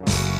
Ja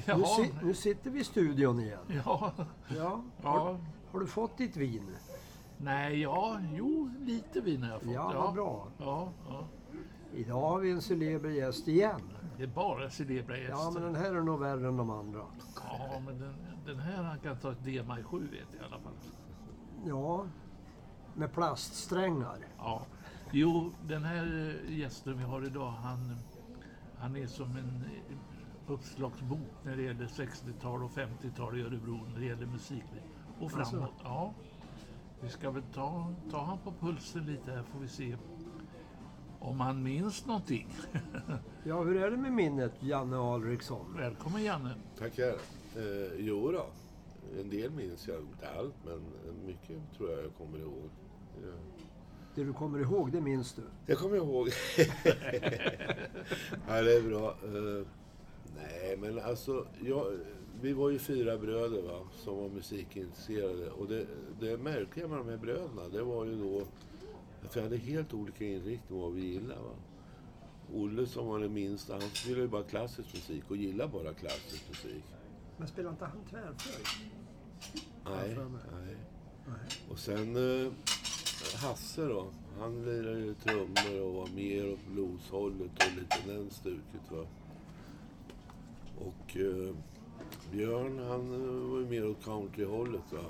Frank. nu, si, nu sitter vi i studion igen. Ja. Ja. Har, ja. har du fått ditt vin? Nej, ja, jo, lite vin har jag fått. Ja, vad bra. Ja, ja. Idag har vi en celeber gäst igen. Det är bara celebra gäster. Ja, men den här är nog värre än de andra. Ja, men den, den här han kan ta ett DMI 7 vet jag i alla fall. Ja, med plaststrängar. Ja. Jo, den här eh, gästen vi har idag, han, han är som en uppslagsbok när det gäller 60-tal och 50-tal i Örebro när det gäller musikliv. Och Alltså? framåt. Ja. Vi ska väl ta, ta han på pulsen lite här får vi se om han minns någonting. Ja, hur är det med minnet, Janne Alriksson? Välkommen Janne. Tackar. Eh, jo då. en del minns jag, inte allt, men mycket tror jag jag kommer ihåg. Ja. Det du kommer ihåg, det minns du. Jag kommer ihåg. ja, det är bra. Eh, nej, men alltså, jag, vi var ju fyra bröder va, som var musikintresserade. Och det, det märkliga med de här bröderna, det var ju då att vi hade helt olika inriktning vad vi gillade. Va. Olle som var den minsta, han spelade ju bara klassisk musik och gillade bara klassisk musik. Men spelar inte han tvärflöjt? Nej. Nej. Och sen eh, Hasse då. Han lirade ju trummor och var mer åt blueshållet och lite den stuket va. Och eh, Björn han eh, var ju mer åt countryhållet va.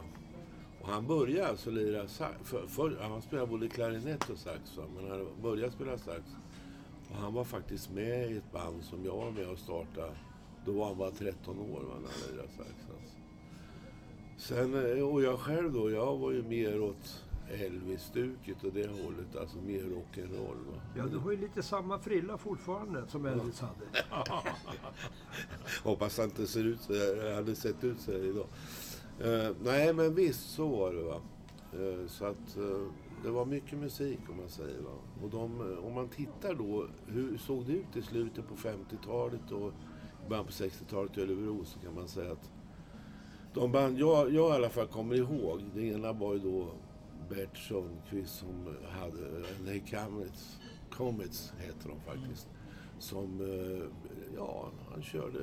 Och han började alltså lira sax. För, för, han spelade både klarinett och sax va. Men han började spela sax. Och han var faktiskt med i ett band som jag var med och startade. Då var han bara 13 år va, när han lirade sax. Alltså. Sen, eh, och jag själv då, jag var ju mer åt Elvis-stuket och det hållet, alltså mer rock'n'roll. Ja, du har ju lite samma frilla fortfarande som Elvis hade. Hoppas han inte ser ut så här, hade sett ut så här idag. Eh, nej, men visst så var det. va. Eh, så att eh, det var mycket musik om man säger. Va? Och de, om man tittar då, hur såg det ut i slutet på 50-talet och början på 60-talet i Örebro så kan man säga att de band jag, jag i alla fall kommer ihåg, det ena var ju då Bert Sundqvist som hade, nej Comets, Comets heter de faktiskt. Som, eh, ja, han körde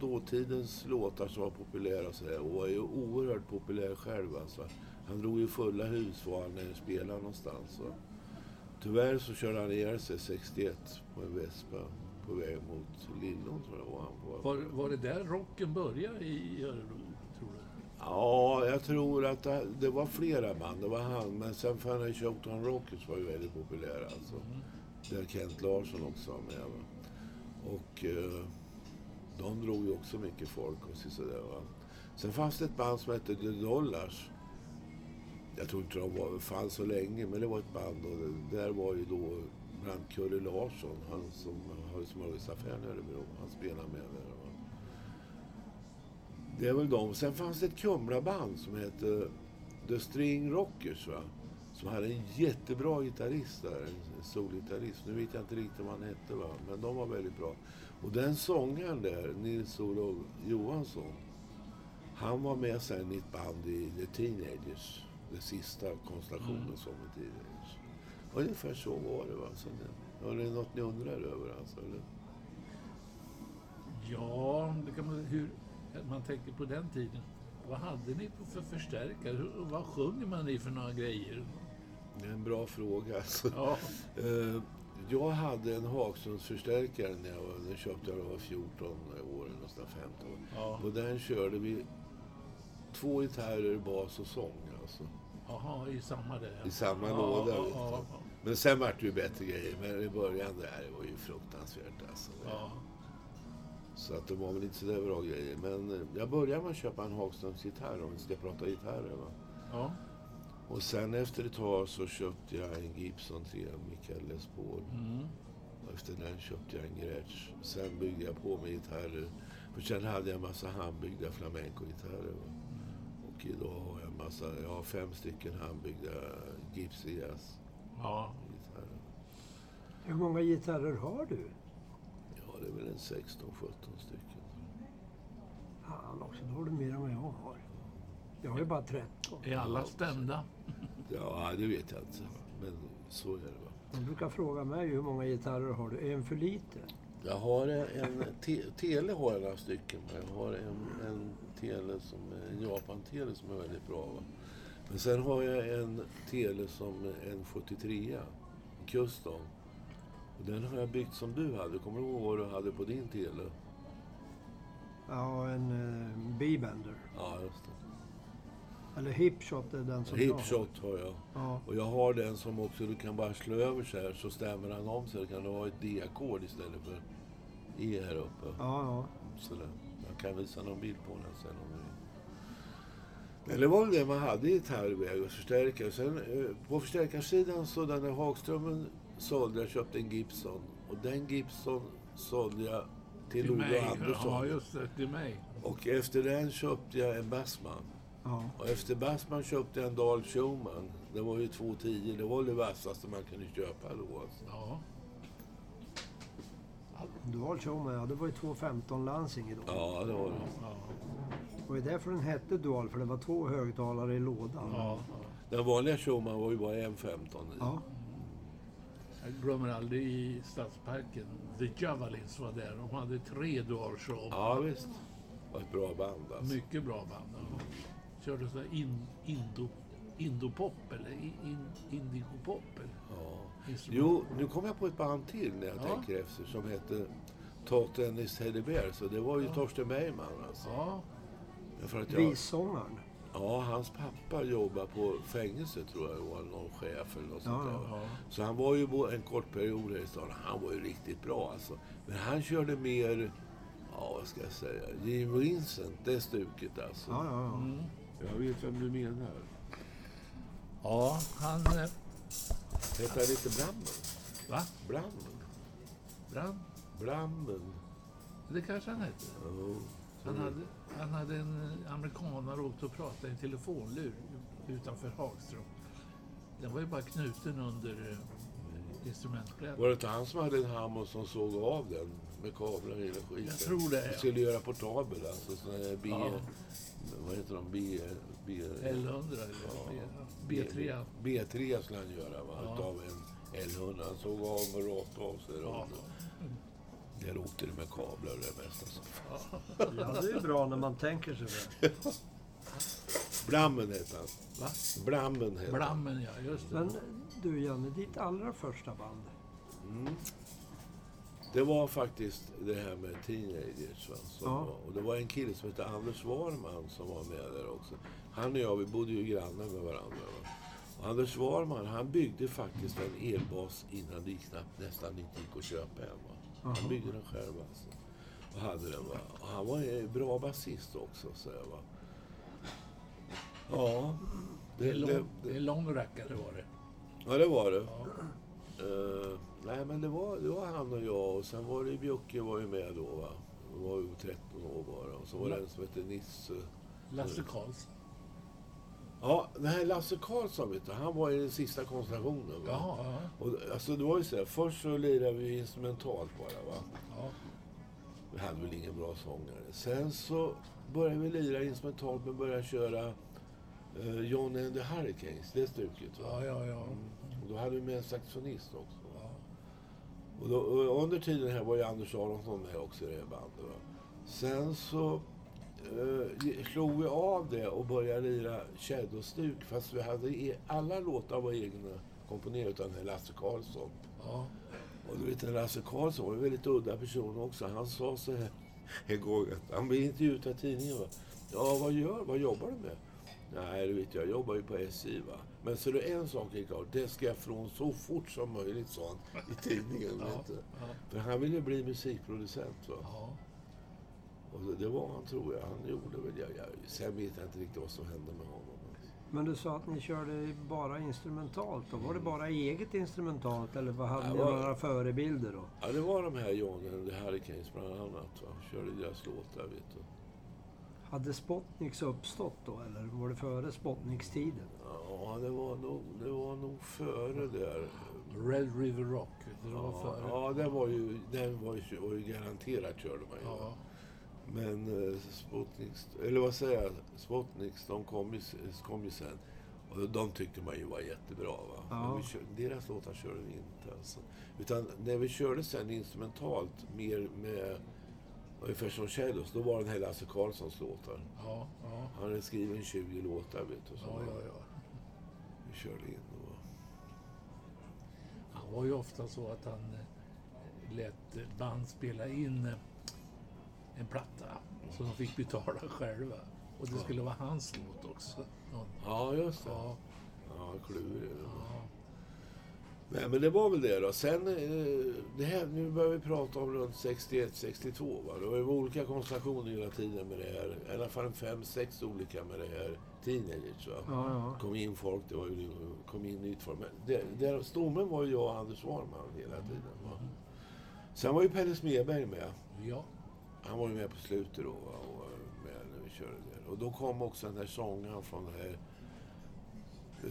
dåtidens låtar som var populära och sådär. Och var ju oerhört populär själv alltså. Han drog ju fulla hus var han än spelade någonstans. Så. Tyvärr så körde han ihjäl sig 61 på en Vespa på väg mot Lillån tror jag var han på. Var, var det där rocken började i Örebro? Ja, jag tror att det, det var flera band. Det var han, men sen Fanny jag Rockets var ju väldigt populära alltså. Där Kent Larsson också var med. Va? Och eh, de drog ju också mycket folk och så sådär va. Sen fanns det ett band som hette The Dollars. Jag tror inte de var, fanns så länge, men det var ett band och det, där var ju då bland annat Larsson, han som har smörgåsaffären i Örebro. Han spelade med där. Det är väl de. Sen fanns det ett Kumla-band som hette The String Rockers. Va? Som hade en jättebra gitarrist där, en solgitarrist. Nu vet jag inte riktigt vad han hette, va? men de var väldigt bra. Och den sångaren där, Nils-Olof Johansson, han var med sen i ett band i The Teenagers. Den sista konstellationen Mm. som The Teenagers. Ungefär så var det. Va? Så det, var det något ni undrar över? Alltså, eller? Ja, det kan man, hur man tänker på den tiden. Vad hade ni för förstärkare? Vad sjunger man i för några grejer? Det är en bra fråga. Alltså. Ja, Eh, jag hade en Hagsundsförstärkare när jag var, den köpte jag när jag var 14 år, eller nästan 15 år. ja. Och den körde vi två gitarrer, bas och sång alltså. Jaha, i samma där. I samma ja, låda. Ja, Men sen vart det ju bättre grejer. Men i början där, det var ju fruktansvärt alltså. ja. Så att det var väl inte så där bra grejer. Men jag började med att köpa en Hagströms-gitarr om vi ska prata gitarrer. Va? ja. Och sen efter ett tag så köpte jag en Gibson 3 Mikael Les Paul. Mm. Och efter den köpte jag en Gretsch. Sen byggde jag på med gitarrer. För sen hade jag en massa handbyggda flamenco-gitarrer. va. Och idag har jag en massa, jag har fem stycken handbyggda Gibson Jazz-gitarrer. Ja, Hur många gitarrer har du? Det är väl en 16-17 stycken. Fan också, då har du mer än vad jag har. Jag har ju bara 13. är alla stämda? Ja, det vet jag inte. Men så är det va. De brukar fråga mig hur många gitarrer har du? Är en för lite? Jag har en... Te, tele har jag några stycken. men Jag har en, en tele som en Japan-tele som är väldigt bra. Va? Men sen har jag en tele som en 73 en Custom. Och den har jag byggt som du hade. Kommer du ihåg vad du hade på din tele? Ja, en uh, B-bender. Ja, just det. Eller hipshot är den som jag har. Hipshot har jag. Ja, Och jag har den som också du kan bara slå över så här så stämmer han om sig. Då kan du ha ett D-ackord istället för E här uppe. ja, ja. Sådär. Jag kan visa någon bild på den sen om du vill. Eller var väl det man hade i gitarrväg och förstärkare. Sen eh, på förstärkarsidan så den där Hagströmen sålde jag, köpte en Gibson. Och den Gibson sålde jag till Till mig? Olle Ja, Andersson. just det. Till mig. Och efter den köpte jag en Bassman. ja. Och efter Bassman köpte jag en Dahl Schumann. Det var ju 210. Det var det vassaste man kunde köpa då. Alltså. Ja. Dual Showman, ja. Det var ju 215 Lansing idag. Ja, det var det. Ja. Och det är därför den hette Dual, för det var två högtalare i lådan. Ja. Den vanliga Schumann var ju bara en 15 i. Ja. Jag glömmer aldrig i Stadsparken. The Javelins var där. De hade tre dual show. Ja, visst. Det var ett bra band alltså. Mycket bra band. Ja. Körde så här in, indo, indopop eller in, in, indigo-pop. Ja. Jo, nu kom jag på ett band till när jag Ja. tänker efter som heter Tot Dennis Teddy Bear. Så det var ju Ja. Torsten Bergman alltså. Ja, För att jag, Vissångaren. Ja, hans pappa jobbar på fängelse tror jag, var någon chef eller något sånt Ja, där. ja. Så han var ju en kort period här i stan. Han var ju riktigt bra alltså. Men han körde mer, ja vad ska jag säga, Jim Vincent, det stuket alltså. Ja, ja, ja. Mm. Jag vet vem du menar. Ja, han... eh, Hette han inte Brammen? Va? Brammen? Brand? Brammen? Det kanske han hette. Ja, så Han hade, han hade en eh, amerikanare åkt och pratat i en telefonlur utanför Hagström. Den var ju bara knuten under eh, instrumentbrädan. Var det inte han som hade en Hammond som såg av den med kablar i hela skiten? Jag tror det, Han ja. skulle göra portabel, alltså sån här B... Ja. Vad heter de? B... B... L100 eller Ja. B, B3. B3 skulle han göra, va? Ja. Utav en L100. Han såg av och rakt av sig. Ja. Ja. Där åkte det med kablar och det mesta. Så. ja, det är bra när man tänker sig det. Brammen hette han. Va? Brammen hette han. Blammen, ja. Just det. Men du Janne, ditt allra första band. Mm. Det var faktiskt det här med teenagers. Va? Som Ja. var, och det var en kille som hette Anders Warman som var med där också. Han och jag, vi bodde ju grannar med varandra. Va? Och Anders Warman, han byggde faktiskt en elbas innan det gick knappt, nästan inte gick att köpa en. Va? Han byggde den själv alltså. Och hade den. Va? Och han var en bra basist också, så jag, va. Ja. Det är, Det, lång, det, det är lång rackare var det. ja, det var det. Ja. Eh, nej, men det var, det var han och jag och sen var det Bjocke var ju med då va. Det var ju 13 år bara. Och så var det en som hette Nisse. Lasse Karlsson. Ja, den här Lasse Karlsson vet du, han var i den sista konstellationen va. Jaha, ja. Och, alltså det var ju så här, först så lirade vi instrumentalt bara va. ja. Vi hade väl ingen bra sångare. Sen så började vi lira instrumentalt men började köra uh, John and the Hurricanes, det stuket va. Ja, ja, ja. Och då hade vi med en saxofonist också. ja. Och, då, och under tiden här var ju Anders Aronsson med också i det här bandet. Va? Sen så eh, slog vi av det och började lira Shadow-stuk. Fast vi hade e- alla låtar var egna komponerade här Lasse Karlsson. ja. Och du vet, Lasse Karlsson var en väldigt udda person också. Han sa så här att han blev intervjuad av tidningen. Va? Ja, vad gör Vad jobbar du med? Nej, du vet, jag jobbar ju på SJ. Va? Men så är det en sak är klart. Det ska jag från så fort som möjligt, sa han i tidningen. Ja, ja, För han ville bli musikproducent. Va? ja. Och det- det var han, tror jag. Han gjorde väl... Jag, jag, sen vet jag inte riktigt vad som hände med honom. Men du sa att ni körde bara instrumentalt. Då. Var det bara eget instrumentalt eller vad hade Ja, ni var- några förebilder då? Ja, det var de här John and the Hurricanes bland annat. Va? Körde deras låtar, vet du. Hade Spotniks uppstått då eller var det före Spotniks-tiden? Ja, det var nog, det var nog före där. Red River Rock, det var Ja, före. ja den var ju, den var ju, var ju garanterat körde man ju. Ja. Men eh, Sputniks, eller vad säger jag, Sputniks, de kom ju, kom ju sen. Och de tyckte man ju var jättebra. Va? Ja. Kör, deras låtar körde vi inte. Alltså. Utan när vi körde sen instrumentalt, mer med ungefär som Shadows, då var det här Lasse Karlssons låtar. Ja, ja, Han hade skrivit 20 låtar, vet du. Ja, ja, ja. vi körde in. Och, Han var ju ofta så att han eh, lät band spela in eh, en platta så de fick betala själva. Och det skulle vara hans låt också. Ja, ja, just det. ja, Ja, klurig. ja. Nej, men det var väl det då. Sen, eh, det här, nu börjar vi prata om runt 61-62. Va? Det var ju olika konstellationer hela tiden med det här. I alla fall fem, sex olika med det här teenagers. Va? Ja, ja. kom in folk, det var ju, kom in nytt folk. Men det, det, stommen var ju jag och Anders Warman hela tiden. Va? Sen var ju Pelle Smedberg med. ja. Han var ju med på slutet då. Va? Och med när vi körde det. Och då kom också den här sångaren från det här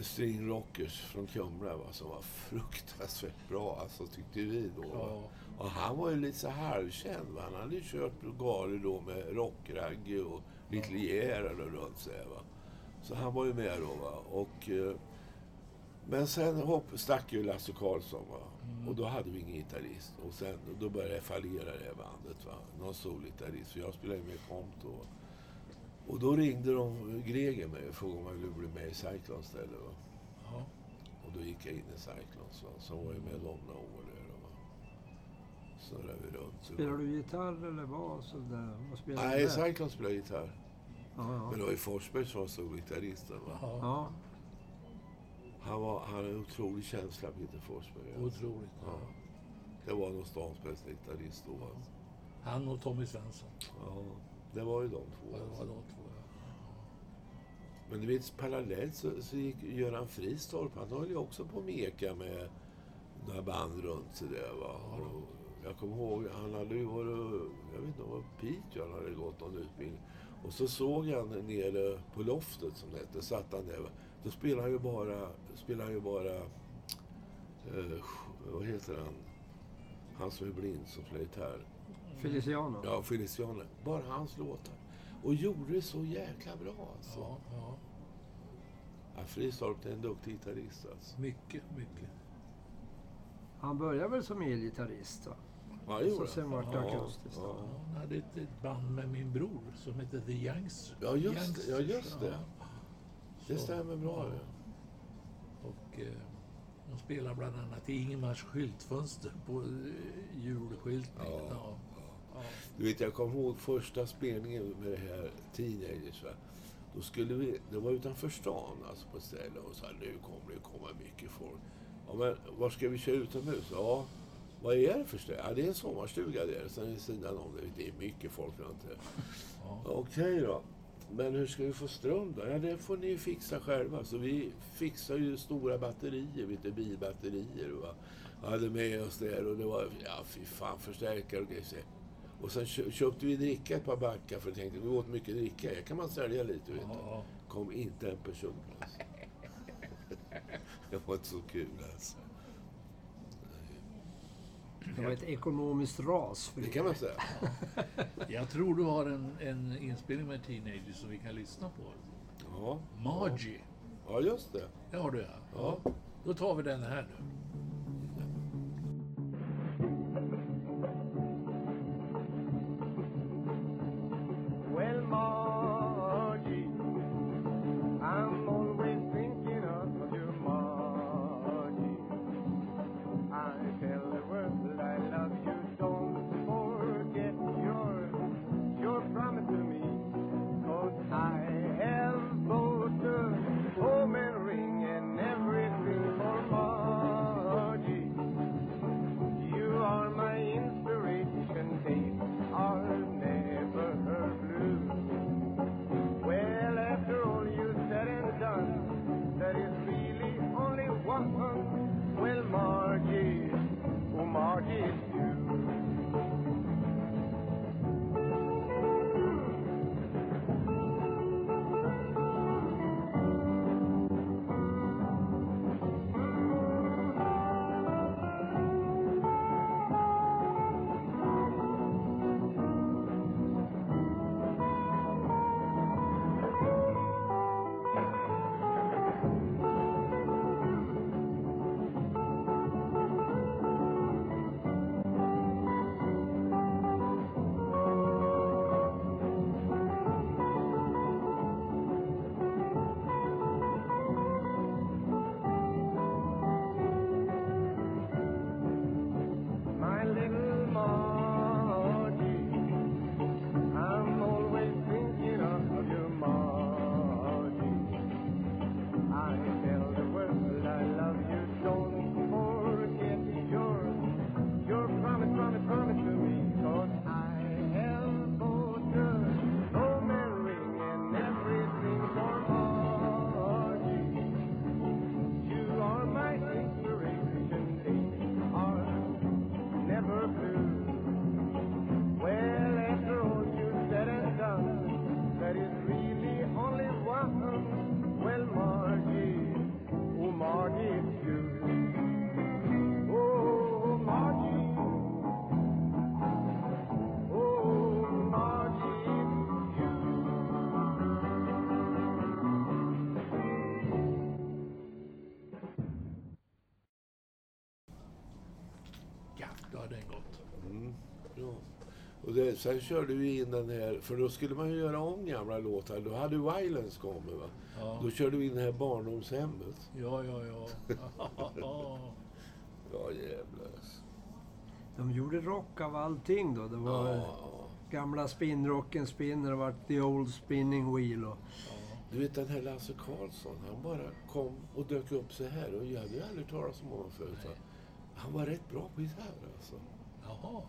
String Rockers från Kumla va, som var fruktansvärt bra, alltså, tyckte vi då. Ja. Och han var ju lite så halvkänd. Va? Han hade ju kört galor då med Rockragge och Little Gerhard och runt sig. Va? Så han var ju med då. Va? Och, eh, men sen hopp, stack ju Lasse Karlsson. Va? Och då hade vi ingen gitarrist. Och sen, då började det fallera det bandet. Va? Någon solgitarrist. För jag spelade ju med Compt då. Och då ringde de Greger mig och frågade om jag ville bli med i Cyclones istället. Va? ja. Och då gick jag in i Cyclones. Va? Så var jag med dem några år där. Va? Snurrade vi runt. Spelar du gitarr eller bas? Vad spelar Nej, du där? Cyclones spelar gitarr. Ja, ja. Men det var ju Forsberg som var solgitarristen. Va? ja. Ja. Han, var, han hade en otrolig känsla, Peter Forsberg. Otroligt. Ja. Det var nog stans bästa gitarrist då. Alltså. Han och Tommy Svensson. Ja, det var ju de Ja, två. det var Alltså. de två. ja. Men du vet, parallellt så, så gick Göran Fristorp, han höll ju också på att meka med några band runt sig där. Va? Och jag kommer ihåg, han hade ju varit, jag vet inte var Piteå han hade gått någon utbildning. Och så såg han nere på loftet som det hette, satt han där. Då spelade han ju bara, spelade han ju bara, eh, vad heter han? Han som är blind som spelar gitarr. Feliciano? Ja, Feliciano. Bara hans låtar. Och gjorde det så jäkla bra alltså. Ja, ja. Ja, Fristorp är en duktig gitarrist alltså. Mycket, mycket. Han började väl som elgitarrist? Va? Ja, det Så gjorde sen han. vart det Ja, akustiskt. ja. Han hade ett, ett band med min bror som hette The Youngs. Ja, just det. Youngsters. Ja, just det. Ja. Det stämmer bra. ja. Och eh, de spelar bland annat i Ingemars skyltfönster på eh, julskyltning. Ja. Ja. Ja. Du vet, jag kommer ihåg första spelningen med det här Teenagers. Va? Då skulle vi, det var utanför stan alltså på ett ställe och sa nu kommer det komma mycket folk. Ja, men var ska vi köra utomhus? Ja, vad är det för ställe? Ja, det är en sommarstuga där. Sen vid sidan om det, det är mycket folk runt det. Ja. Okej då. Men hur ska vi få ström då? Ja, det får ni fixa själva. Så vi fixar ju stora batterier, vet bilbatterier. Va? Hade med oss där och det var, ja fy fan, förstärkare och grejer. Och sen kö- köpte vi dricka ett par backar för jag tänkte, vi åt mycket dricka. Här kan man sälja lite, vet du. Kom inte en person alltså. Det var inte så kul alltså. Det var ett ekonomiskt ras för Det kan man säga. Jag tror du har en, en inspelning med Teenagers som vi kan lyssna på. Ja, Margie. ja just det. Det har du ja. ja. Då tar vi den här nu. Sen körde vi in den här, för då skulle man ju göra om gamla låtar. Då hade Violence kommit va? Ja, Då körde vi in det här barndomshemmet. ja, ja. ja. Ja jävlar. De gjorde rock av allting då. Det var Ja. gamla spinnrocken spinner och vart The Old Spinning Wheel. Och, Du vet den här Lasse Karlsson, han bara kom och dök upp så här. Och jag hade ju aldrig talat om honom förut. Han var rätt bra på gitarr alltså. Jaha.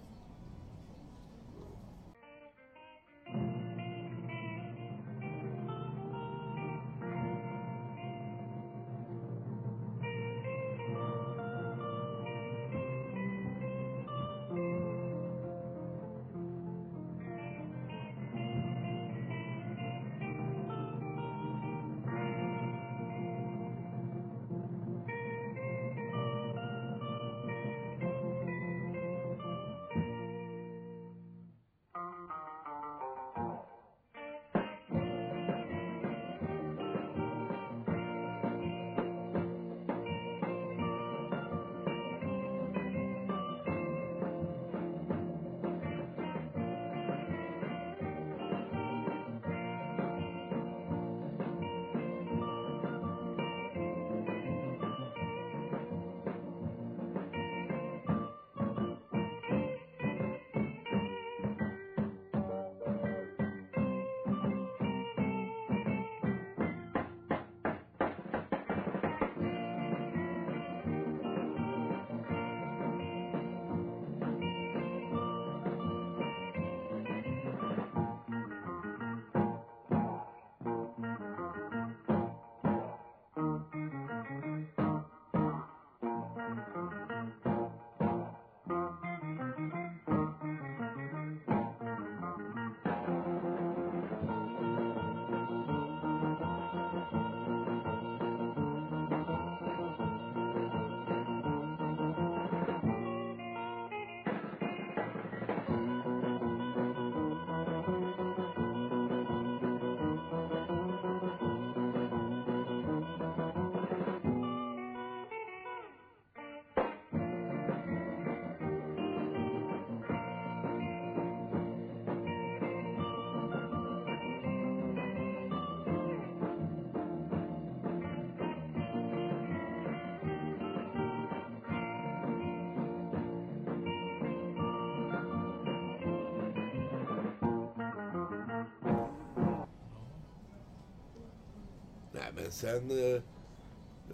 Men sen eh,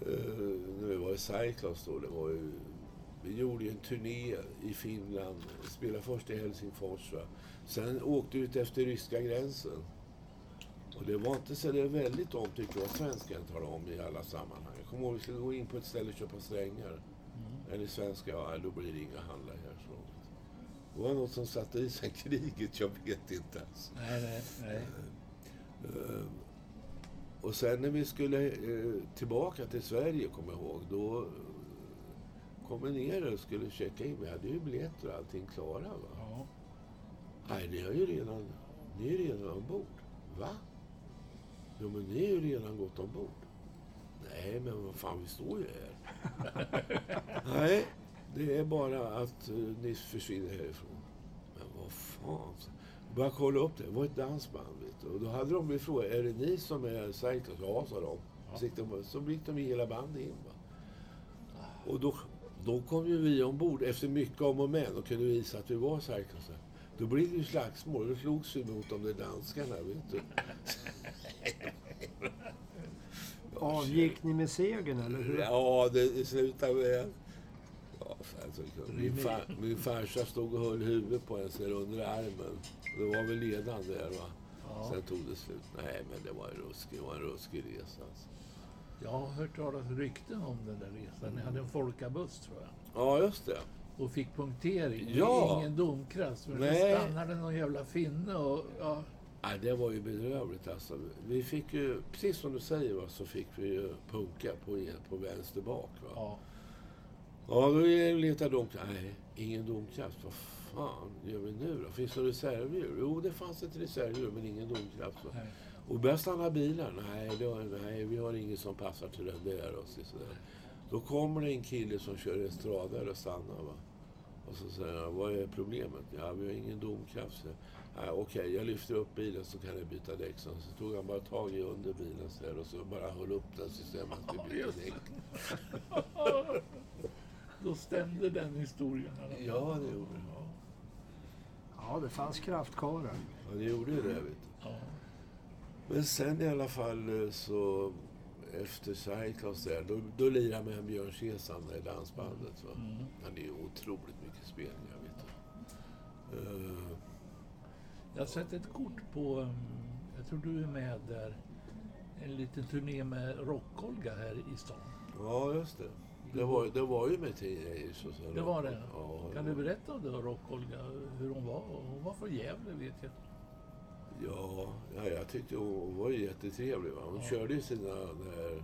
eh, när vi var i Cyclops då, det var ju, vi gjorde ju en turné i Finland. Spelade först i Helsingfors. Va? Sen åkte vi ut efter ryska gränsen. Och det var inte så det väldigt omtyckt vad svenskan talade om i alla sammanhang. Jag kommer ihåg vi skulle gå in på ett ställe och köpa strängar. Eller svenska, ja då blir det inga handlar här. Så. Det var något som satte i sig kriget, jag vet inte ens. Nej, nej, nej. Och sen när vi skulle eh, tillbaka till Sverige, kommer jag ihåg, då kom vi ner och skulle checka in. Vi hade ju biljetter och allting klara. Va? Ja. Nej, ni har ju redan, ni är redan ombord. Va? Jo, men ni är ju redan gått ombord. Nej, men vad fan, vi står ju här. Nej, det är bara att uh, ni försvinner härifrån. Men vad fan. Började kolla upp det. Det var ett dansband. Vet du. Och då hade de blivit frågat, är det ni som är Cyclops? Ja, sa de. Så gick de. Så gick de i hela bandet in. Va? Och då, då kom ju vi ombord efter mycket om och men och kunde visa att vi var Cyclops. Då blev det ju slagsmål. Då slogs vi mot de där danskarna, vet du. avgick ni med segern eller hur? Ja, det, slutade med... Ja, fan, så, min, far, min farsa stod och höll huvudet på en så under armen. Det var väl ledande där, va? Ja. Sen tog det slut. Nej, men det var en ruskig, var en ruskig resa. Alltså. Jag har hört talas rykten om den där resan. Ni hade en folkabuss tror jag. Ja, just det. Och fick punktering. Ja. Ingen domkraft. Men Nej. stannade någon jävla finne och... Ja, Nej, det var ju bedrövligt alltså. Vi fick ju, precis som du säger, va, så fick vi ju punka på, på vänster bak. Va? ja. Ja, då letade de... Nej, ingen domkraft. Vad fan gör vi nu då? Finns det reservdjur? Jo, det fanns ett reservdjur, men ingen domkraft. Nej. Och började stanna bilar. Nej, det nej, vi har ingen som passar till den där. Och så, sådär. Då kommer det en kille som kör estradare och stannar. Va? Och så säger han, vad är problemet? Ja, vi har ingen domkraft. Så, "Ja, Okej, jag lyfter upp bilen så kan jag byta däck. Så tog han bara tag i under bilen så där, och så bara höll upp den systemet att vi bytte däck. Då stämde den historien. Ja, det gjorde det. Ja. Det fanns kraftkarlar. Ja, det gjorde ju det. Vet du. Ja. Men sen i alla fall eh, så efter Tchaikovs där, då, då lirade jag med Björn Sesam, det dansbandet. Va? Mm. Han är ju otroligt mycket spelningar, vet du. Eh, Jag har sett ett kort på, um, jag tror du är med där, en liten turné med Rock-Olga här i stan. ja, just det. Det var, det var ju med och så. Det var det? Ja, Kan du berätta om det Rock-Olga, hur hon var? Hon var från Gävle vet jag. Ja, ja, jag tyckte hon, var jättetrevlig. Va? Hon Ja. körde ju sina, där,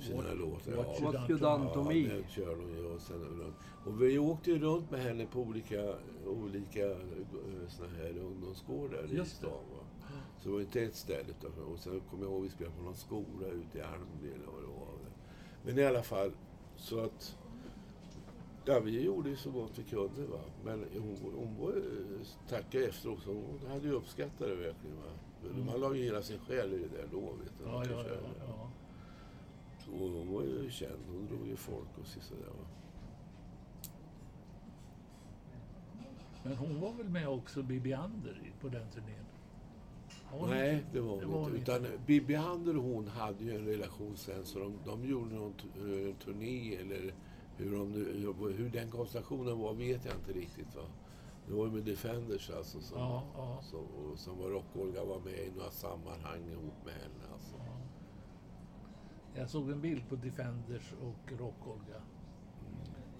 sina What- låtar. what ja. den körde hon ju. Och, sen, och vi åkte ju runt med henne på olika, olika eh, såna här ungdomsgårdar i stan. Va? Så det var inte ett ställe. Utan, och sen kommer jag ihåg vi spelade på någon skola ute i Almby eller vad det var. Men i alla fall, så att... Ja, vi gjorde ju så gott vi kunde. Va? Men hon, hon var tackade efteråt, så hon hade ju uppskattat det verkligen. Va? Mm. Man la ju hela sin själ i det där då. Vet du, Ja, ja, ja, ja. Och hon var ju känd. Hon drog ju folk och sådär. Va? Men hon var väl med också, Bibi Ander, på den turnén? Var hon Nej, inte? det var Det hon var inte. hon Utan Bibi Ander och hon hade ju en relation sen, så de, de gjorde någon eh, turné eller hur, de, hur den konstellationen var vet jag inte riktigt. Va? Det var ju med Defenders alltså. Som, Ja, ja. Som, och som var Rock-Olga var med i några sammanhang ihop med henne. Alltså. Ja. Jag såg en bild på Defenders och Rock-Olga.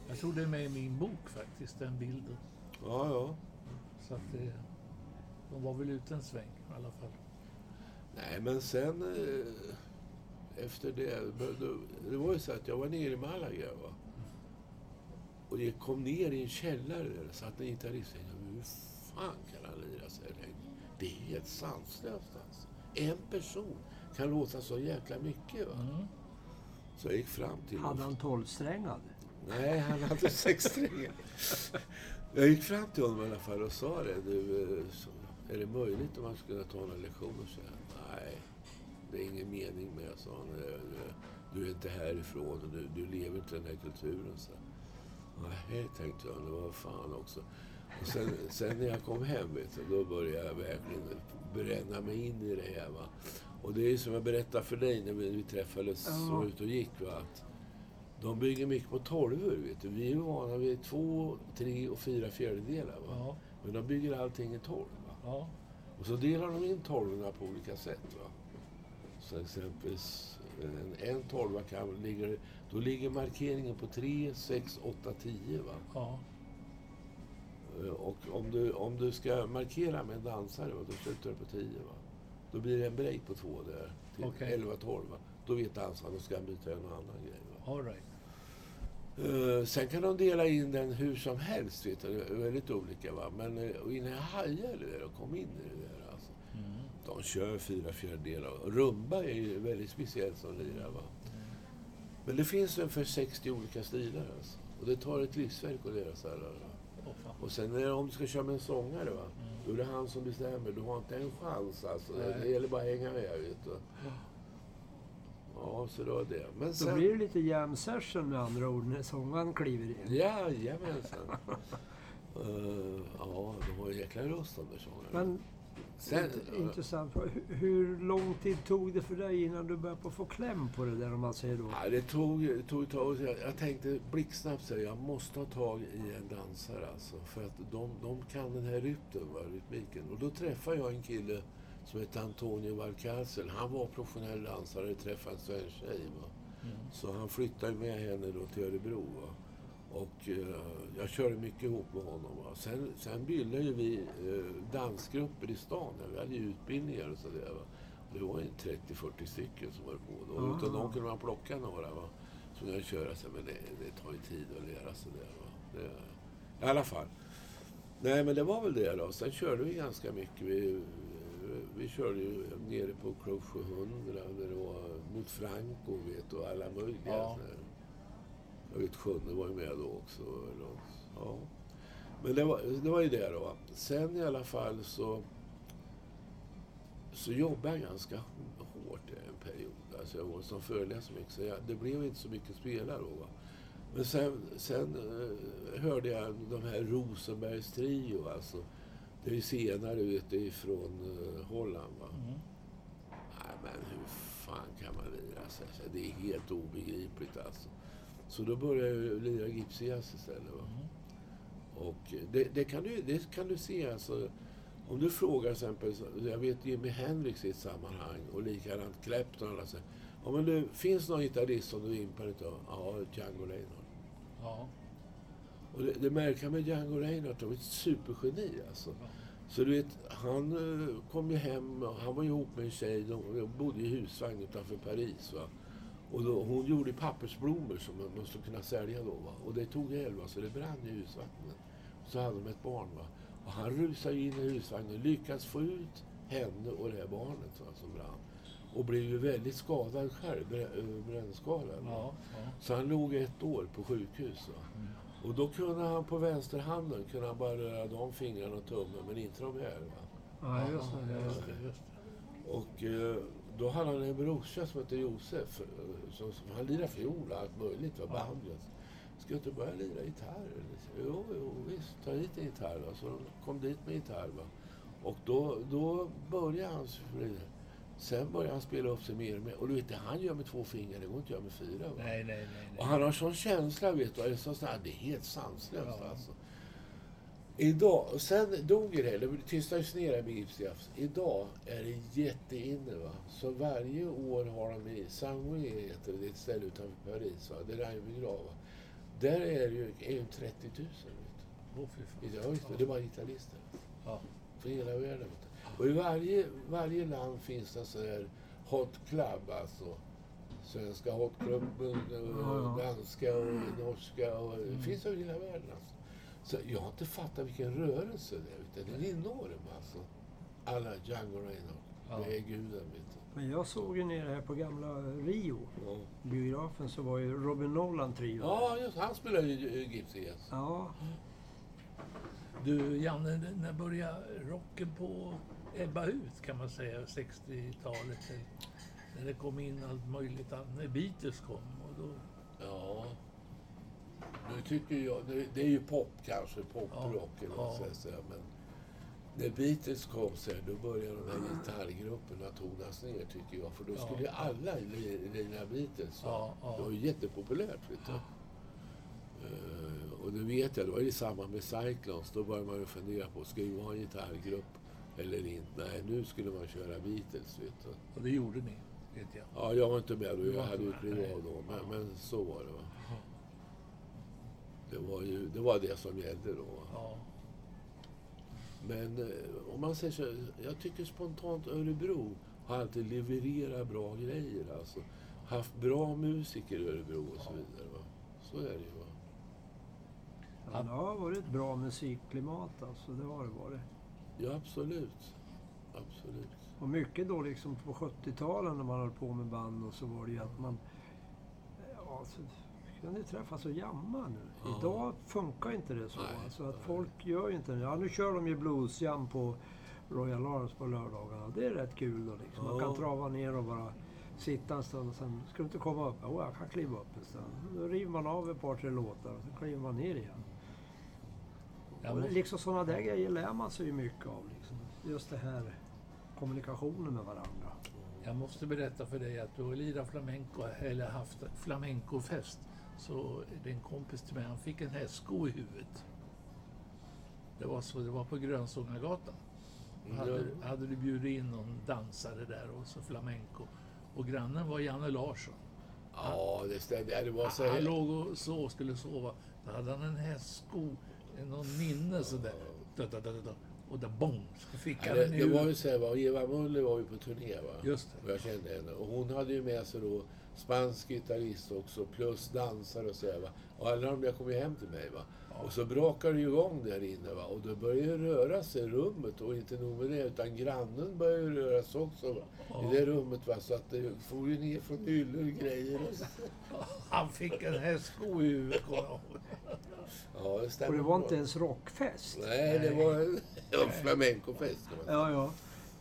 Jag tror det är med i min bok faktiskt, den bilden. Ja, ja. Så att det, de var väl ute en sväng i alla fall. Nej, men sen eh, efter det, då- det var ju så att jag var nere i Malaga. Va? Och jag kom ner i en källare där, satt en gitarrist och tänkte, hur fan kan han lira så här länge? Det är helt sanslöst alltså. En person kan låta så jäkla mycket. Va? Mm. Så jag gick fram till Hade han tolvsträngad? Nej, han hade sex strängar. Jag gick fram till honom i alla fall och sa det. Du, eh, så, är det möjligt om man skulle ta några lektioner? Så jag, Nej, det är ingen mening med sa han. Du är inte härifrån och du, du lever inte i den här kulturen. Så. Nej, tänkte jag. Det var fan också. Och sen, sen när jag kom hem, vet du, då började jag verkligen bränna mig in i det här. Va? Och det är som jag berättade för dig när vi, vi träffades och var ute och gick. Va? Att de bygger mycket på tolvor, vet du. Vi är vana vid två, tre och fyra fjärdedelar. Va? Men de bygger allting i tolv. Ja. Och så delar de in tolvorna på olika sätt. Va? Så exempelvis en, en tolva kan ligga, då ligger markeringen på 3, 6, 8, 10. Va? ja. Eh, Och om du, om du ska markera med en dansare, va, då slutar du på 10. Va? Då blir det en break på två där, till Okej. 11, 12. Va? Då vet dansaren, då ska han byta en annan grej. Va? All right. Eh, sen kan de dela in den hur som helst, vet du. Väldigt olika. Va? Men uh, innan jag hajade det och kom in i det där, alltså. Mm. De kör fyra fjärdedelar. Rumba är ju väldigt speciellt som lirar. Va? Men det finns ungefär 60 olika stilar. Alltså. Och det tar ett livsverk att lära sig alla. Fan. Och sen det, om du ska köra med en sångare, va? Mm. då är det han som bestämmer. Du har inte en chans. Alltså. Det, Nej. det gäller bara att hänga med. Vet du. Ja, så det var det. Men Då sen... blir det lite jam session med andra ord när sångaren kliver in. Jajamensan. uh, ja, de har en jäkla röst de där sångarna. Men Sen, int- intressant. Hur, lång tid tog det för dig innan du började få kläm på det där om man säger då? Ja, det tog, det tog ett tag. Jag, jag tänkte blixtsnabbt här, jag måste ha tag i en dansare alltså. För att de, de kan den här rytmen, va, rytmiken. Och då träffade jag en kille som hette Antonio Valcárcel. Han var professionell dansare och träffade en svensk tjej. Mm. Så han flyttade med henne då till Örebro. Va. Och eh, jag körde mycket ihop med honom. Va. Sen, sen bildade ju vi eh, dansgrupper i stan. Vi hade ju utbildningar och sådär. Det var en 30-40 stycken som var på. Då. Ah. Utav dem kunde man plocka några. Va. Som jag köra sig. Men det, det tar ju tid att lära sig det. Va. det I alla fall. Nej, men det var väl det då. Sen körde vi ganska mycket. Vi, vi körde ju nere på Club 700 när det var mot Franco vet, och alla möjliga. Ja. Jag vet Sjunde var ju med då också. Ja. Men det var, det var ju det då. Sen i alla fall så, så jobbade jag ganska hårt en period. Alltså jag var som föreläsare mycket, så jag, det blev inte så mycket spelare då. Va. Men sen, sen eh, hörde jag de här Rosenbergs trio, alltså. Det är senare vet du, ifrån eh, Holland. Va? Mm. Nej, men hur fan kan man lira sig? Så Det är helt obegripligt alltså. Så då började jag lira gipsjazz istället. Va? Mm. Och det, det, kan du, det kan du se alltså. Om du frågar till exempel, jag vet Jimi Hendrix i ett sammanhang och likadant Clapton och säger Ja men det finns någon gitarrist som du är impad utav? Ja, Django Reinhardt. Ja. Och det, det märker med Django Reinhardt, han var ett supergeni alltså. Så du vet, han eh, kom ju hem, och han var ihop med en tjej, de, de bodde i husvagn utanför Paris. Va? Och då, hon gjorde pappersblommor som man måste kunna sälja då. Va? Och det tog eld, va? så det brann i husvagnen. Så hade de ett barn. Va? Och han rusade in i husvagnen, lyckades få ut henne och det här barnet va, som brann. Och blev ju väldigt skadad själv, eh, brännskadad. Ja. ja. Så han låg ett år på sjukhus. Va? Mm. Och då kunde han på vänsterhanden kunde han bara röra de fingrarna och tummen, men inte de här. Va? Ja, just det. Just det. Just det. Och eh, då hade han en brorsa som hette Josef. eh, Som, som, han lirade fiol och allt möjligt, var Ja. bandet. Ska du inte börja lira gitarr? Jo, jo, visst. Ta hit en gitarr. Va? Så de kom dit med gitarr. Va? Och då, då började han... Sen började han spela upp sig mer och mer. Och du vet, det han gör med två fingrar, det går inte att göra med fyra. Va? Nej, nej, nej. nej. Och han har sån känsla, vet du. Det är, så, sån här- det är helt sanslöst Ja. alltså. Idag, och sen dog ju det, det tystades ner gipsjazz. Idag är det jätteinne va. Så varje år har de i Saint-Louis heter det, det är ett ställe utanför Paris va. Det är där va. Där är det ju är ju 30 000 vet du. Åh, fy fan. Visst, det är bara gitarrister. Ja. För hela världen. Vet du. Och i varje, varje land finns det en sån här hot club alltså. Svenska hotklubben, Ja, ja. danska och norska. Och, Mm. Det finns över hela världen alltså. Så jag har inte fattat vilken rörelse det är. Du. Den är enorm alltså. Alla Django Reinhardt. Ja. Det är guden vet du. Men jag såg ju nere här på gamla Rio, Ja, biografen, så var ju Robin Nolan trio. ja just, han spelar ju eh, Gipsy Jazz. Ja, Du, Janne, när började rocken på ebba ut kan man säga, 60-talet? När det kom in allt möjligt, annat. när Beatles kom. Och då, Ja. Nu tycker jag, det är ju pop kanske, poprock Ja, eller ja. vad säga. Men när Beatles kom sen, då började de här gitarrgrupperna tonas ner tycker jag. För då Ja. skulle ju alla li- lira Beatles. Ja, ja. Det var ju jättepopulärt. Vet du. Ja. Eh, och det vet jag, det var i samband med Cyclones. Då började man ju fundera på, ska vi ha en gitarrgrupp eller inte? Nej, nu skulle man köra Beatles. Vet du. och det gjorde ni, vet jag. Ja, jag var inte med då. Jag hade ju klivit av då. Men, Ja. men så var det. Va? Det var ju det, var det som gällde då. Ja. Men eh, om man säger så, jag tycker spontant Örebro har alltid levererat bra grejer. Alltså. Haft bra musiker i Örebro och så Ja. vidare. Va? Så är det ju. Va? ja, det har varit ett bra musikklimat alltså. Det har det varit. Ja, absolut. Absolut. Och mycket då liksom på 70-talen när man höll på med band och så var det ju att man... Ja, alltså, kunde träffas och jamma nu. Ja. Idag funkar inte det så. Nej, alltså att nej. folk gör ju inte det. Ja, nu kör de ju bluesjam på Royal Arms på lördagarna. Det är rätt kul då liksom. Man kan Ja. trava ner och bara sitta en stund och sen ska du inte komma upp? Jo, jag kan kliva upp en stund. Då river man av ett par, tre låtar och så kliver man ner igen. Och liksom sådana där grejer lär man sig ju mycket av. Liksom. Just det här kommunikationen med varandra. jag måste berätta för dig att du har lirat flamenco, eller haft flamencofest. Så det är en kompis till mig, han fick en hästsko i huvudet. Det var så, det var på Grönsångagatan. Hade, hade du bjudit in någon dansare där och så flamenco. Och grannen var Janne Larsson. Ja, det stämde. Ja, Det var så Han här. låg och så skulle sova. Då hade han en hästsko, någon ninne sådär. Da, da, da, da. Och där bong, så fick Ja, han det, det var ju så här, va, Eva Muller var ju på turné va? Just Och det. jag kände henne. Och hon hade ju med sig då spansk gitarrist också, plus dansare och så här, va. Och alla de där kom ju hem till mig va. Och så brakar det ju igång där inne va? och då börjar ju röra sig i rummet och inte nog med det utan grannen börjar ju röra sig också va? i det rummet. Va? Så att det får ju ner från hyllor och grejer. Han fick en hästsko i huvudet. Ja, det stämmer Och det var bra. inte ens rockfest. Nej, det var en, det flamencofest. Ja, ja.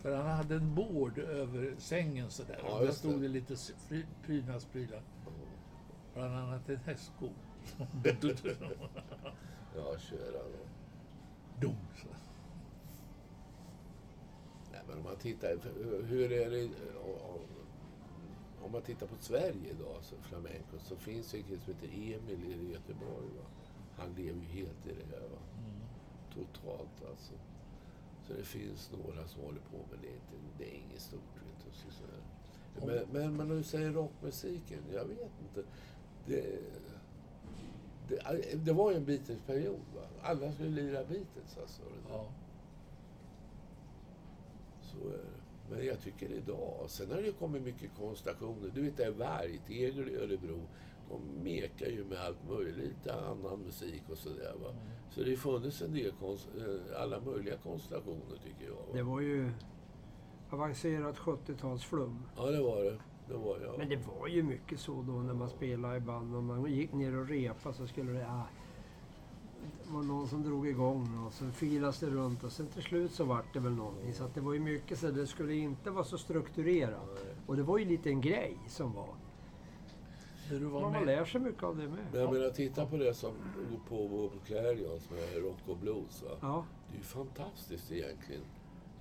För han hade en bord över sängen sådär. Ja, och där det. stod det lite prydnadsprylar. Bland annat en hästsko. Ja, köra då. Dum, så. Nej, men om man tittar, hur är det om- man tittar på Sverige idag, så flamenco, så finns det en kille som heter Emil i Göteborg. Va? Han lever ju helt i det här. Va? Totalt alltså. Så det finns några som håller på med det. är inte- Det är inget stort. Vet du, så. Men, men, men när du säger rockmusiken, jag vet inte. Det, det, det var ju en Beatles-period. Va? Alla skulle lira Beatles alltså. Ja. Så är det. Men jag tycker idag, sen har det ju kommit mycket konstellationer. Du vet det är Vargtegel i Örebro. De mekar ju med allt möjligt, annan musik och sådär va. Så det har funnits en del, konst, eh, alla möjliga konstellationer tycker jag. Det Va? var ju avancerat 70-talsflum. Ja det var det. Det var ja. Men det var ju mycket så då när man spelade i band. Om man gick ner och repade så skulle det... Ah, var någon som drog igång och så filas det runt och sen till slut så vart det väl någonting. Så det var ju mycket så det skulle inte vara så strukturerat. Och det var ju lite en grej som var. När du var Man med, lär sig mycket av det med. Men jag menar, titta på det som går på på Clarion som är rock och blues. Va? Ja, Det är ju fantastiskt egentligen.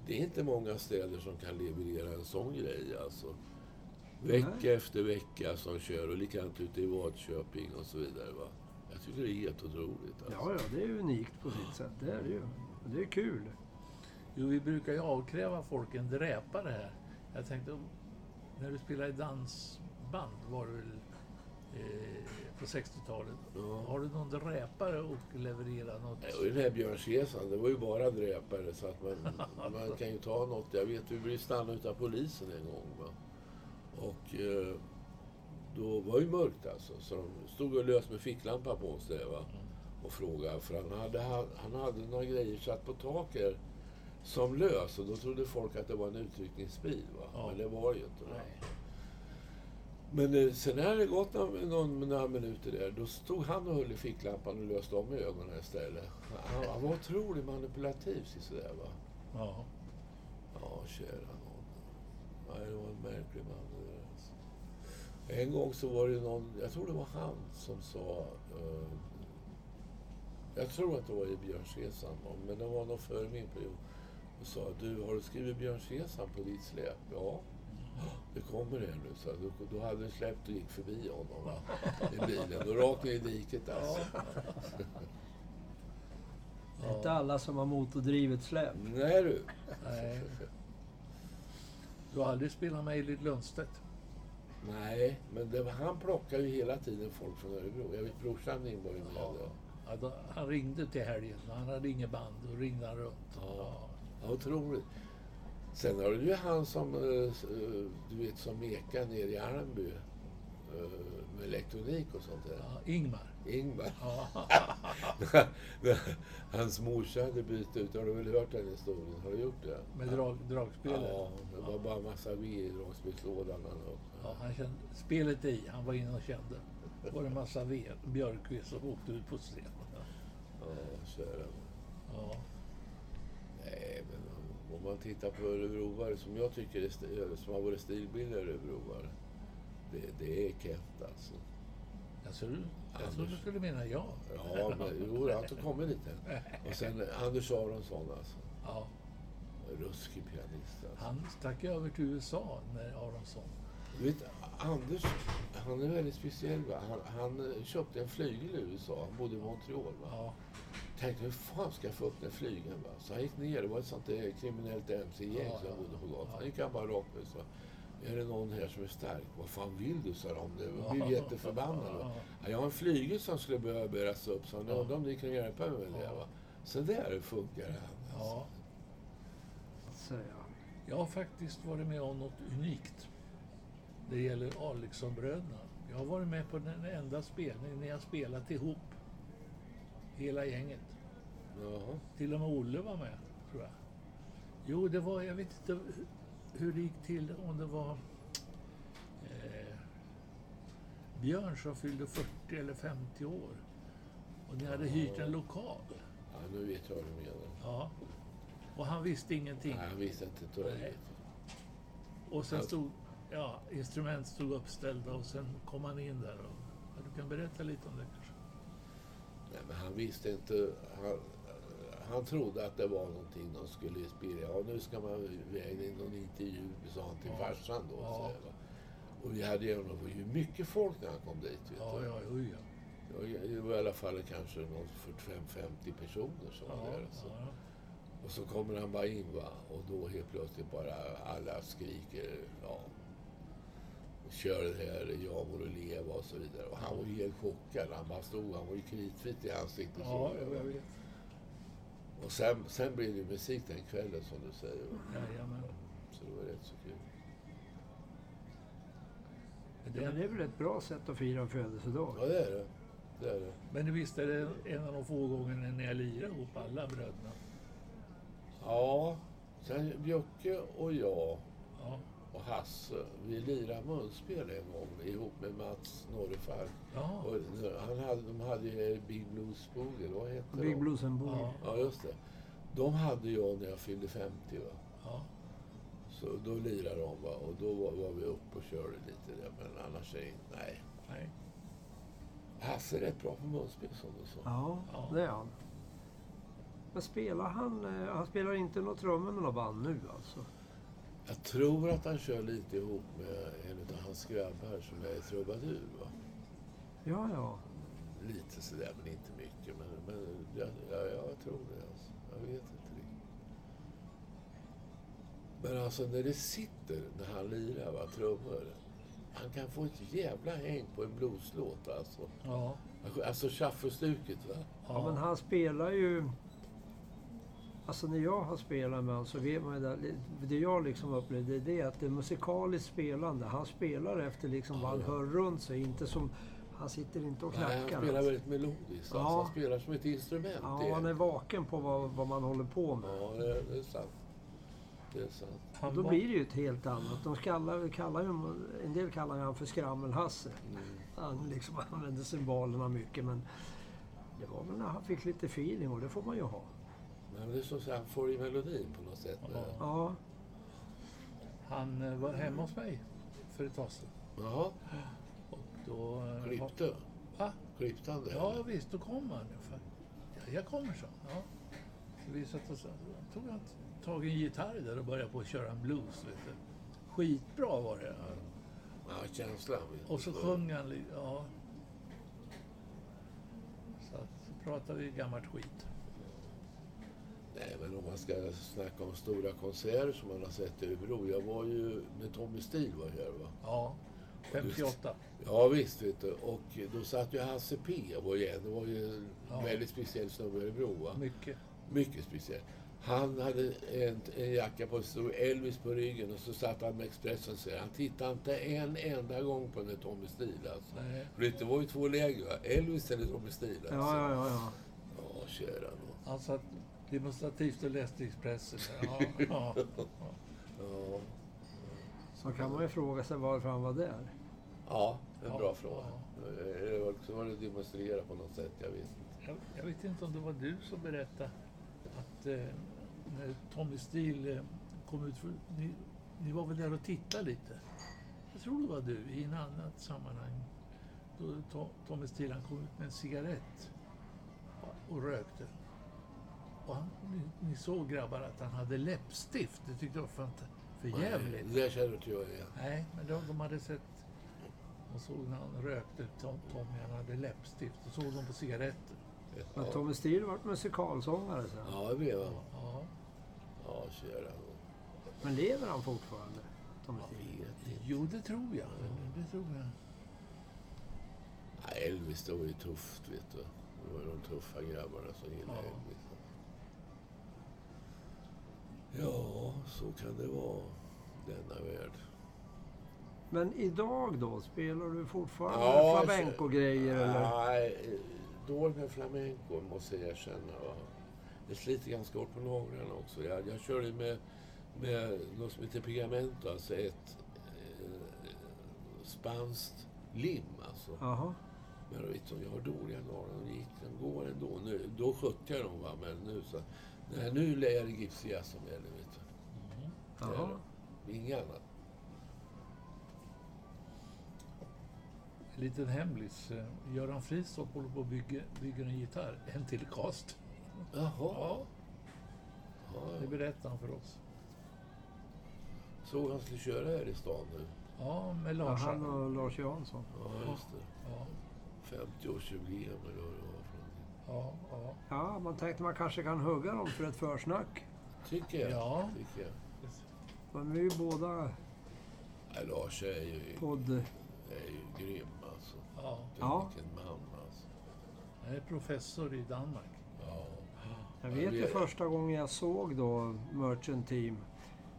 Det är inte många städer som kan leverera en sån grej alltså. Vecka Nej. efter vecka som kör och likadant ute i Vadköping och så vidare. Va? Jag tycker det är helt otroligt. Alltså. ja, ja, det är unikt på sitt sätt. Det är det ju. Och Det är kul. jo, vi brukar ju avkräva folk en dräpare här. Jag tänkte, när du spelade i dansband var det väl eh, på 60-talet. Ja. Har du någon dräpare och leverera något? Och den här Björn Kesan, det var ju bara dräpare så att man, man kan ju ta något. Jag vet, vi blev stannade utav polisen en gång. Va? Och eh, då var det mörkt alltså. Så de stod och lös med ficklampa på oss där va. Och frågade, för han hade, han hade några grejer satt på taket som lös. Och då trodde folk att det var en utryckningsbil va. Ja. Men det var det ju inte. Va? Men eh, sen när det gått några, någon, några minuter där, då stod han och höll i ficklampan och löste om ögonen istället. Han, han var otroligt manipulativ sådär va. Ja. Ja, kära nån. Nej, det var en märklig man. En gång så var det någon, jag tror det var han som sa... eh, jag tror att det var i Björn Sesam, men det var nog före min period. Och sa, du har du skrivit Björn Sesam på ditt släp? Ja. Det kommer det nu, så då, då hade det släppt och gick förbi honom va? i bilen. Och rakt ner i diket alltså. Det är inte alla som har motordrivet släp. Nej du. Nej. Du har aldrig spelat med Eilid Lundstedt? Nej, men det, han plockar ju hela tiden folk från Örebro. Jag vet brorsan med. Ja. Ja, han ringde till helgen. Han hade inget band. Då ringde han runt. Ja. Ja, otroligt. Sen har du ju han som, eh, eh, du vet, som mekar nere i Almby. Eh, Med elektronik och sånt där. Ja, Ingmar. Ingvar. Ja. Hans morsa hade bytt ut, har du väl hört den historien? Har du gjort det? Med drag, dragspelare. Ja, det var bara massa ved i dragspelslådan. Ja, han kände, spelet i, han var inne och kände. Då var det en massa ved, björkved som åkte ut på scenen. Ja, kära. Ja. Nej, men om- man tittar på örebroare som jag tycker är, som har varit stilbildare örebroare. Det, det är Kent alltså. Jag tror, jag tror du skulle mena ja. Ja, men jo, han har kommit lite. Och sen eh, Anders Aronsson alltså. ja. Ruskig pianist alltså. Han stack över till USA med Aronsson. Du vet, Anders, han är väldigt speciell. Va? Han, han eh, köpte en flygel i USA. Han bodde i Montreal. Va? Ja. Tänkte, hur fan ska jag få upp den flygeln? Va? Så han gick ner. Det var ett sånt där kriminellt MC-gäng Ja, som ja. bodde på gatan. Ja. Han gick han bara rakt ut. Är det någon här som är stark? Vad fan vill du? sa de. Det Ja. blev jätteförbannade. Va? Ja, jag har en flygel som skulle behöva bäras upp. Så han Ja. undrar om ni kan hjälpa mig med det. Va? Så där funkar det. Alltså. ja. Jag har faktiskt varit med om något unikt. Det gäller Alexonbröderna. Jag har varit med på den enda spelningen när jag spelat ihop Hela gänget. Jaha. Till och med Olle var med, tror jag. Jo, det var, jag vet inte hur det gick till, om det var eh, Björn som fyllde 40 eller 50 år. Och ni hade hyrt en lokal. Ja, nu vet jag vad du menar. Ja. Och han visste ingenting. Nej, han visste inte ett. Nej. Och sen stod, ja, instrument stod uppställda och sen kom han in där. Och, ja, du kan berätta lite om det kanske? Nej, men han visste inte. Han, han trodde att det var någonting de skulle inspirera. Ja, nu ska man iväg i någon intervju, sa han till Ja. farsan då. Ja. Så. Och vi hade ju, mycket folk när han kom dit. Vet Ja, du. ja, oj, ja. Det var- i alla fall kanske någon 45-50 personer som var Ja, där. Så. ja. Och så kommer han bara in va. Och då helt plötsligt bara alla skriker. Ja. Kör det här, jag må leva och så vidare. Och han var helt chockad. Han bara stod, han var ju kritvit i ansiktet. Ja, så. jag vet. Och sen, sen blir det ju musik den kvällen som du säger. Jajamän. Så det var rätt så kul. Det är väl ett bra sätt att fira en födelsedag? Ja det är det. Det är det. Men visst är det en av de få gångerna ni har lirat ihop, alla bröderna? Ja, sen Björke och jag Ja. Och Hasse, vi lirade munspel en gång ihop med Mats Norrefalk. Ja. Och han hade, de hade ju Big Blues Boogie, vad hette Big de? Blues and Boogie. Ja. Ja, just det. De hade jag när jag fyllde 50. Va? ja. Så då lirade de va? och då var, var vi uppe och körde lite där. Men annars är nej. Nej. Hasse är rätt bra på munspel som du sa. Ja, Ja. det är han. Men spelar han... eh, Han spelar inte något trummor med något band nu alltså? Jag tror att han kör lite ihop med en av hans grabbar som är trubadur. Va? Ja, ja. Lite sådär, men inte mycket. Men, men jag, ja, jag tror det. Alltså. Jag vet inte riktigt. Men alltså när det sitter, när han lirar, va, trummor. Han kan få ett jävla häng på en blueslåt alltså. Ja. Alltså shufflestuket va. Ja, men han spelar ju... Alltså när jag har spelat med honom så vet man ju det, det jag liksom upplevde det är att det är musikaliskt spelande. Han spelar efter liksom vad han hör runt sig, inte som... Han sitter inte och Nej, knackar. han spelar alltså. väldigt melodiskt. Ja. Alltså, han spelar som ett instrument. Ja, det. han är vaken på vad, vad man håller på med. Ja, det, det är sant. Det är sant. Han Då var- blir det ju ett helt annat. De kallar, kallar ju, en del kallar han för Skrammelhasse. Mm. Han liksom använder symbolerna mycket men det var väl när han fick lite feeling och det får man ju ha. Men det är som att han får i melodin på något sätt. Ja. Ja, Han eh, var hemma hos mig för ett tag sedan. Jaha, Och då... eh, var- klippte. Va? Klippte han det? Ja, eller? visst, då kom han. För, ja, jag kommer, så. Ja. Så vi satt och så, tog han tag i en gitarr där och började på att köra en blues. Vet du. Skitbra var det. Ja, känslan. Och så sjöng han lite, ja. Så, så pratade vi gammalt skit. Nej, men om man ska snacka om stora konserter som man har sett i Örebro. Jag var ju när Tommy Steele var här va. Ja, 58. Ja visst vet du. Och då satt ju Hasse P var ju en. Det var ju en Ja. väldigt speciell snubbe i Örebro va. Mycket. Mycket speciell. Han hade en, en jacka på sig, Elvis på ryggen och så satt han med Expressen säger Han tittade inte en enda gång på den Tommy Steele alltså. Nej. För det var ju två läger va. Elvis eller Tommy Steele alltså. ja, ja, ja. ja. Ja, kära nån. Satt demonstrativt och läste Expressen. Ja, ja. Ja. Så kan man ju fråga sig varför han var där. ja, en Ja, bra fråga. Det var också var det demonstrera på något sätt, jag vet inte. Jag, jag vet inte om det var du som berättade att eh, när Tommy Steele eh, kom ut, för, ni, ni var väl där och tittade lite? Jag tror det var du i en annat sammanhang. Då to, Tommy Steele han kom ut med en cigarett och rökte. Och han, ni, ni såg grabbar att han hade läppstift. Det tyckte jag var fant- för jävligt. Det där känner inte jag igen. Nej, men de, de hade sett... De såg när han rökte, Tom, Tommy, han hade läppstift. Och såg de på cigaretter. Men Tommy Steele vart musikalsångare sen. Ja, det blev han. Ja, Ja, kära nån. Men lever han fortfarande? Tommy Jag Steele? vet inte. Jo, det tror jag. Det tror jag. Ja, Elvis, det var ju tufft, vet du. Det var ju de tuffa grabbarna som gillade Ja. Elvis. Ja, så kan det vara. Denna värld. Men idag då? Spelar du fortfarande Ja, flamenco-grejer? Nej, dåligt med flamenco, måste jag erkänna. Det sliter ganska hårt på naglarna också. Jag, jag körde med, med något som heter pegamento, alltså ett eh, spanskt lim. Alltså. Men då vet du, jag har dåliga naglar. De gick, de går ändå. Nu, då skötte jag dem, va? men nu så... Nej, nu är det gipsjazz som gäller, vet du. Det är Jaha. det. Inget annat. En liten hemlis. Göran Fristorp håller på att bygga, bygger en gitarr. En till cast. Jaha. Ja, Ja, det ja. berättar han för oss. Såg han skulle köra här i stan nu. Ja, med Ja, Lars. han och Lars Jansson. Ja, just det. Ja, 50-årsjubileum eller vad det var. Ja, ja. Ja, man tänkte man kanske kan hugga dem för ett försnack. Tycker jag. Ja. Tycker jag. Men vi är ju båda Nej, Lars är ju, podd... är ju grym alltså. ja. Ja. Vilken man alltså. Han är professor i Danmark. Ja. Jag Ja, vet ju är- första gången jag såg då Merchant Team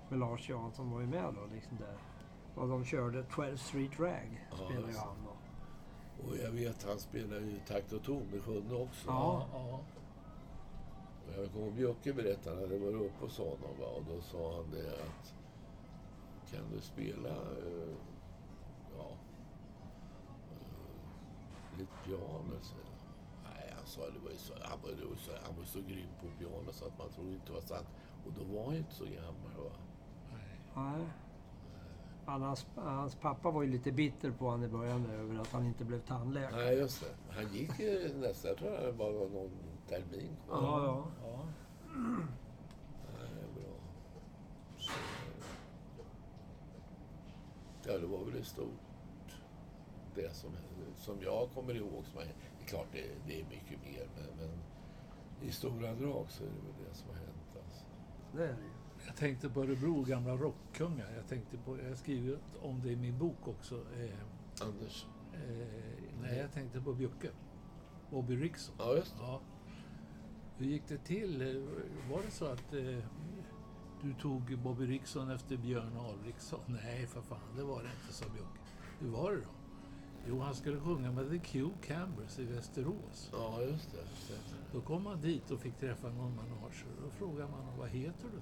med Lars Jansson var ju med då liksom där. Och de körde 12 Street Rag spelade ju han. Och jag vet han spelar ju takt och ton med sjunde också. Ja. ja. Och jag kommer ihåg Bjöcke berättade, han hade varit uppe hos honom va? och då sa han det att kan du spela eh, ja, eh, lite piano? Så, nej, han sa det var ju så, han var, det var så, han var så grym på piano så att man trodde inte det var sant. Och då var han ju inte så gammal. Va? Nej. Nej. Han, hans, hans pappa var ju lite bitter på honom i början över att han inte blev tandläkare. Nej, just det. Han gick ju nästan, jag tror det var någon termin kvar. Ja, ja. ja. Nej, det är bra. Så, ja, det var väl i stort det som, som jag kommer ihåg. Som är, det är klart, det, det är mycket mer, men, men i stora drag så är det väl det som har hänt. Alltså. Det är det. Jag tänkte på Örebro, gamla rockkungar. Jag tänkte på, jag har skrivit om det i min bok också. Eh, Anders? eh, nej, jag tänkte på Bjucke. Bobby Rickson. Ja, just. Ja. Hur gick det till? Var det så att eh, du tog Bobby Rickson efter Björn Alriksson? Nej, för fan, det var det inte, sa Bjucke. Hur var det då? Jo, han skulle sjunga med The Q Cambers i Västerås. Ja, just det. Då kom han dit och fick träffa någon manager. Då frågade man vad heter du?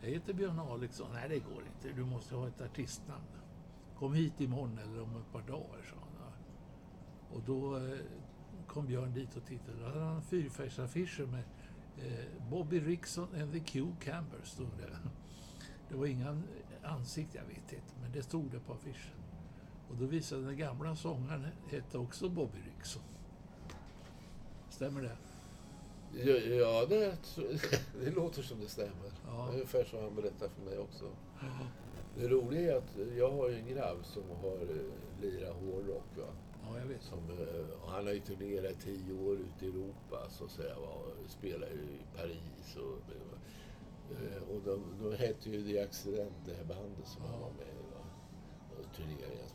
Jag. Heter Björn Alexson. Nej, det går inte. Du måste ha ett artistnamn. Kom hit imorgon eller om ett par dagar, sa han. Och då eh, kom Björn dit och tittade. Då hade han fyrfärgsaffischer med eh, Bobby Rickson and the Q Camber, stod det. Det var inga ansikten, jag vet inte, men det stod det på affischen. Och då visade den gamla sångaren hette också Bobby Rickson. Stämmer det? Ja, ja det, det låter som det stämmer. Ja. Ungefär som han berättade för mig också. Det roliga är att jag har ju en grabb som har eh, lirat hårdrock. Va? Ja, jag vet. Som, eh, och han har ju turnerat i tio år ute i Europa. Så att säga, spelar i Paris. Och, eh, och de, de hette ju The Accident, det här bandet som han var med i.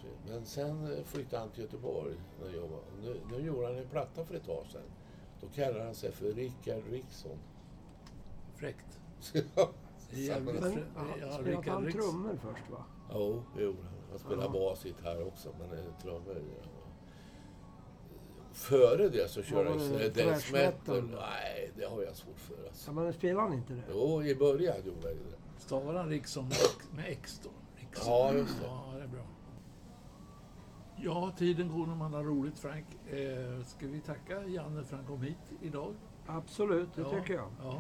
Mycket. Men sen flyttade han till Göteborg. När jag jobbade. Nu, nu gjorde han en platta för ett tag sedan. Då kallar han sig för Rickard Rickson. Fräckt. Ja, jävligt Men, frä- ja, ja, spelade han trummor först va? Jo, det gjorde han. Han spelar Ja. bas, gitarr också, men eh, trummor. Ja. Före det så körde han det, ju death metal. Nej, det har jag svårt för alltså. Ja, men spelade han inte det? Jo, i början gjorde jag ju det. Stavar han Rickson med, X- med X då? Rickson. Ja, just det. Ja, tiden går när man har roligt, Frank. Eh, ska vi tacka Janne för att han kom hit idag? Absolut, det ja. tycker jag. Ja.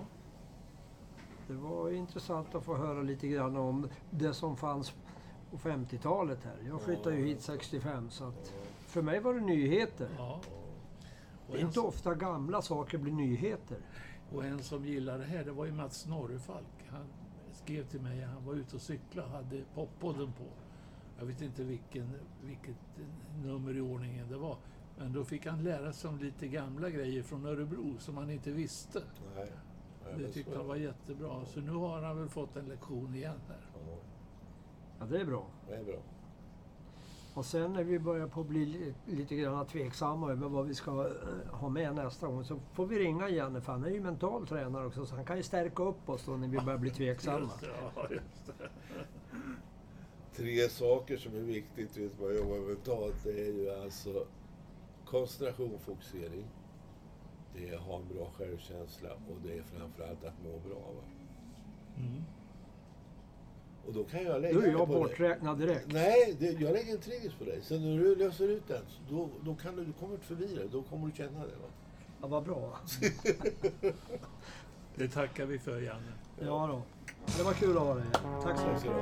Det var intressant att få höra lite grann om det som fanns på 50-talet här. Jag flyttade ju hit 65 så att för mig var det nyheter. ja. Det är inte ofta gamla saker blir nyheter. och en som gillar det här, det var ju Mats Norrefalk. Han skrev till mig, han var ute och cyklade och hade poppodden på. Jag vet inte vilken, vilket nummer i ordningen det var. Men då fick han lära sig om lite gamla grejer från Örebro som han inte visste. Nej. Nej, Det tyckte han var jättebra. Så nu har han väl fått en lektion igen här. Ja, det är bra. det är bra. Och sen när vi börjar på att bli li- lite grann tveksamma över vad vi ska eh, ha med nästa gång så får vi ringa Janne för han är ju mental tränare också så han kan ju stärka upp oss då när vi börjar bli tveksamma. Just det, ja, just det. Tre saker som är viktigt vid man jobbar mentalt, det är ju alltså koncentration, fokusering. Det är att ha en bra självkänsla och det är framförallt att må bra. Va? Mm. Och då kan jag lägga Då är det jag borträknad direkt. Nej, det, jag lägger en triggers på dig. Sen när du löser ut den, då, då kan du, du kommer inte förbi det. Då kommer du känna det. Va? Ja, vad bra. Det tackar vi för, Janne. Ja då. Det var kul att ha dig här. Tack så mycket.